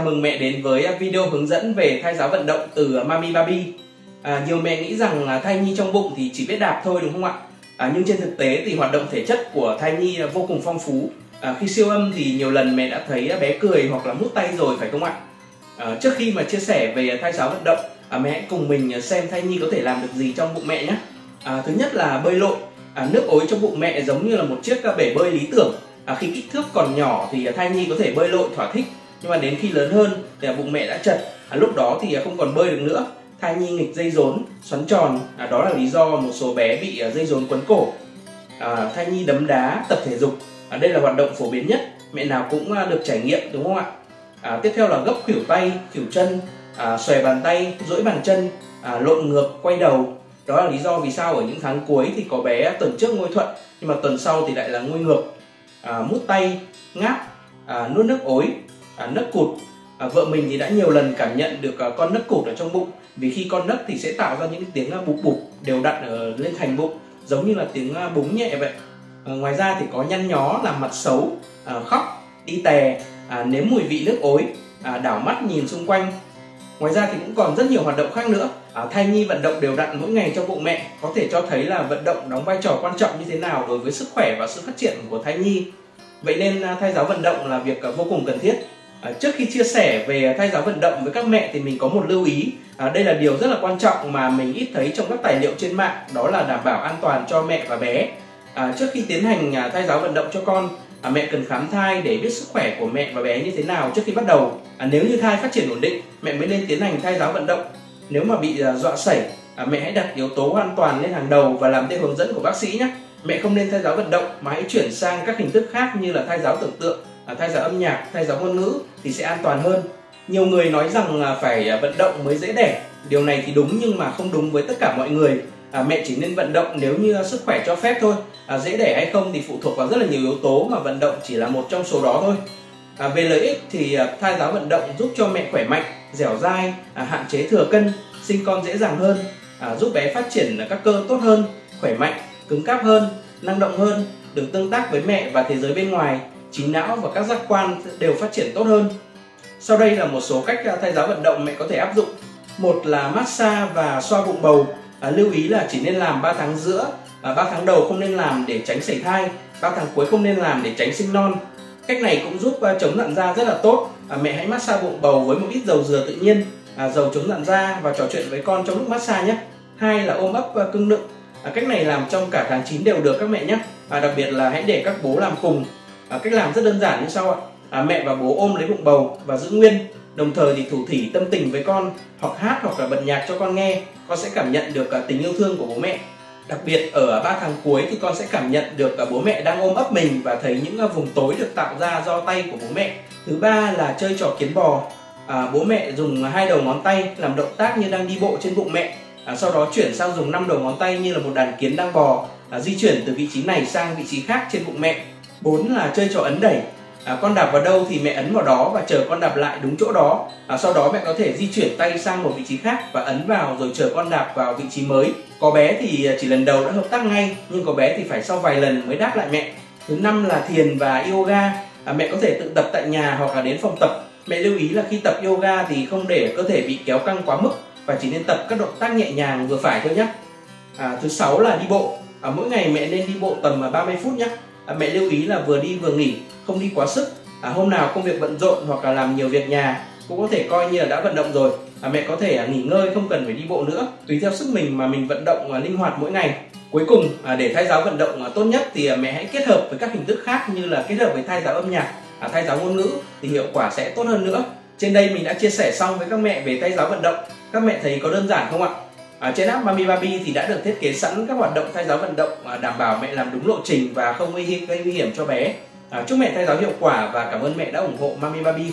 Chào mừng mẹ đến với video hướng dẫn về thai giáo vận động từ Mami Baby. À, nhiều mẹ nghĩ rằng là thai nhi trong bụng thì chỉ biết đạp thôi đúng không ạ? À, nhưng trên thực tế thì hoạt động thể chất của thai nhi vô cùng phong phú. À, khi siêu âm thì nhiều lần mẹ đã thấy bé cười hoặc là mút tay rồi phải không ạ? À, trước khi mà chia sẻ về thai giáo vận động, à, mẹ cùng mình xem thai nhi có thể làm được gì trong bụng mẹ nhé. À, thứ nhất là bơi lội. À, nước ối trong bụng mẹ giống như là một chiếc bể bơi lý tưởng. À, khi kích thước còn nhỏ thì thai nhi có thể bơi lội thỏa thích nhưng mà đến khi lớn hơn thì bụng mẹ đã chật. À, lúc đó thì không còn bơi được nữa. Thai nhi nghịch dây rốn xoắn tròn. À, đó là lý do một số bé bị à, dây rốn quấn cổ. À, thai nhi đấm đá tập thể dục. À, đây là hoạt động phổ biến nhất. Mẹ nào cũng à, được trải nghiệm đúng không ạ? À, tiếp theo là gấp khuỷu tay khuỷu chân. À, xòe bàn tay duỗi bàn chân. À, lộn ngược quay đầu. Đó là lý do vì sao ở những tháng cuối thì có bé tuần trước ngôi thuận nhưng mà tuần sau thì lại là ngôi ngược. À, mút tay ngáp. À, nuốt nước ối à, nấc cụt. À, vợ mình thì đã nhiều lần cảm nhận được à, con nấc cụt ở trong bụng. Vì khi con nấc thì sẽ tạo ra những tiếng à, bụp bụp đều đặn ở lên thành bụng giống như là tiếng à, búng nhẹ vậy. À, ngoài ra thì có nhăn nhó làm mặt xấu à, khóc đi tè à, nếm mùi vị nước ối à, đảo mắt nhìn xung quanh. Ngoài ra thì cũng còn rất nhiều hoạt động khác nữa. À, thai nhi vận động đều đặn mỗi ngày trong bụng mẹ có thể cho thấy là vận động đóng vai trò quan trọng như thế nào đối với sức khỏe và sự phát triển của thai nhi. Vậy nên à, thai giáo vận động là việc à, vô cùng cần thiết. À, trước khi chia sẻ về thai giáo vận động với các mẹ thì mình có một lưu ý. À, đây là điều rất là quan trọng mà mình ít thấy trong các tài liệu trên mạng đó là đảm bảo an toàn cho mẹ và bé. À, trước khi tiến hành à, thai giáo vận động cho con à, mẹ cần khám thai để biết sức khỏe của mẹ và bé như thế nào trước khi bắt đầu. À, nếu như thai phát triển ổn định mẹ mới nên tiến hành thai giáo vận động. Nếu mà bị à, dọa sẩy à, mẹ hãy đặt yếu tố an toàn lên hàng đầu và làm theo hướng dẫn của bác sĩ nhé. Mẹ không nên thai giáo vận động mà hãy chuyển sang các hình thức khác như là thai giáo tưởng tượng À, thay giáo âm nhạc, thay giáo ngôn ngữ thì sẽ an toàn hơn. Nhiều người nói rằng là phải à, vận động mới dễ đẻ. Điều này thì đúng nhưng mà không đúng với tất cả mọi người. À, mẹ chỉ nên vận động nếu như sức khỏe cho phép thôi. À, dễ đẻ hay không thì phụ thuộc vào rất là nhiều yếu tố mà vận động chỉ là một trong số đó thôi. À, về lợi ích thì à, thai giáo vận động giúp cho mẹ khỏe mạnh, dẻo dai, à, hạn chế thừa cân, sinh con dễ dàng hơn, à, giúp bé phát triển các cơ tốt hơn, khỏe mạnh, cứng cáp hơn, năng động hơn, được tương tác với mẹ và thế giới bên ngoài trí não và các giác quan đều phát triển tốt hơn. Sau đây là một số cách à, thay giáo vận động mẹ có thể áp dụng. Một là massage và xoa bụng bầu. À, lưu ý là chỉ nên làm 3 tháng giữa, à, 3 tháng đầu không nên làm để tránh sảy thai, 3 tháng cuối không nên làm để tránh sinh non. Cách này cũng giúp à, chống nặn da rất là tốt. À, mẹ hãy massage bụng bầu với một ít dầu dừa tự nhiên, à, dầu chống nặn da và trò chuyện với con trong lúc massage nhé. Hai là ôm ấp uh, cưng nựng. À, cách này làm trong cả tháng 9 đều được các mẹ nhé. À, đặc biệt là hãy để các bố làm cùng à, cách làm rất đơn giản như sau ạ. À, mẹ và bố ôm lấy bụng bầu và giữ nguyên. Đồng thời thì thủ thỉ tâm tình với con hoặc hát hoặc là bật nhạc cho con nghe. Con sẽ cảm nhận được uh, tình yêu thương của bố mẹ. Đặc biệt ở 3 tháng cuối thì con sẽ cảm nhận được uh, bố mẹ đang ôm ấp mình và thấy những uh, vùng tối được tạo ra do tay của bố mẹ. Thứ ba là chơi trò kiến bò. À, bố mẹ dùng hai đầu ngón tay làm động tác như đang đi bộ trên bụng mẹ. À, sau đó chuyển sang dùng năm đầu ngón tay như là một đàn kiến đang bò. À, di chuyển từ vị trí này sang vị trí khác trên bụng mẹ. 4 là chơi trò ấn đẩy. À, con đạp vào đâu thì mẹ ấn vào đó và chờ con đạp lại đúng chỗ đó. À, sau đó mẹ có thể di chuyển tay sang một vị trí khác và ấn vào rồi chờ con đạp vào vị trí mới. Có bé thì à, chỉ lần đầu đã hợp tác ngay nhưng có bé thì phải sau vài lần mới đáp lại mẹ. Thứ năm là thiền và yoga. À, mẹ có thể tự tập tại nhà hoặc là đến phòng tập. Mẹ lưu ý là khi tập yoga thì không để cơ thể bị kéo căng quá mức và chỉ nên tập các động tác nhẹ nhàng vừa phải thôi nhé à, thứ sáu là đi bộ. À, mỗi ngày mẹ nên đi bộ tầm à, 30 phút nhé à, mẹ lưu ý là vừa đi vừa nghỉ không đi quá sức. À, hôm nào công việc bận rộn hoặc là làm nhiều việc nhà cũng có thể coi như là đã vận động rồi. À, mẹ có thể à, nghỉ ngơi không cần phải đi bộ nữa. Tùy theo sức mình mà mình vận động à, linh hoạt mỗi ngày. Cuối cùng à, để thay giáo vận động à, tốt nhất thì à, mẹ hãy kết hợp với các hình thức khác như là kết hợp với thay giáo âm nhạc à, thay giáo ngôn ngữ thì hiệu quả sẽ tốt hơn nữa. Trên đây mình đã chia sẻ xong với các mẹ về thay giáo vận động. Các mẹ thấy có đơn giản không ạ? À, trên app Mami Baby thì đã được thiết kế sẵn các hoạt động thay giáo vận động à, đảm bảo mẹ làm đúng lộ trình và không gây nguy hiểm cho bé. À, chúc mẹ thay giáo hiệu quả và cảm ơn mẹ đã ủng hộ Mami Baby.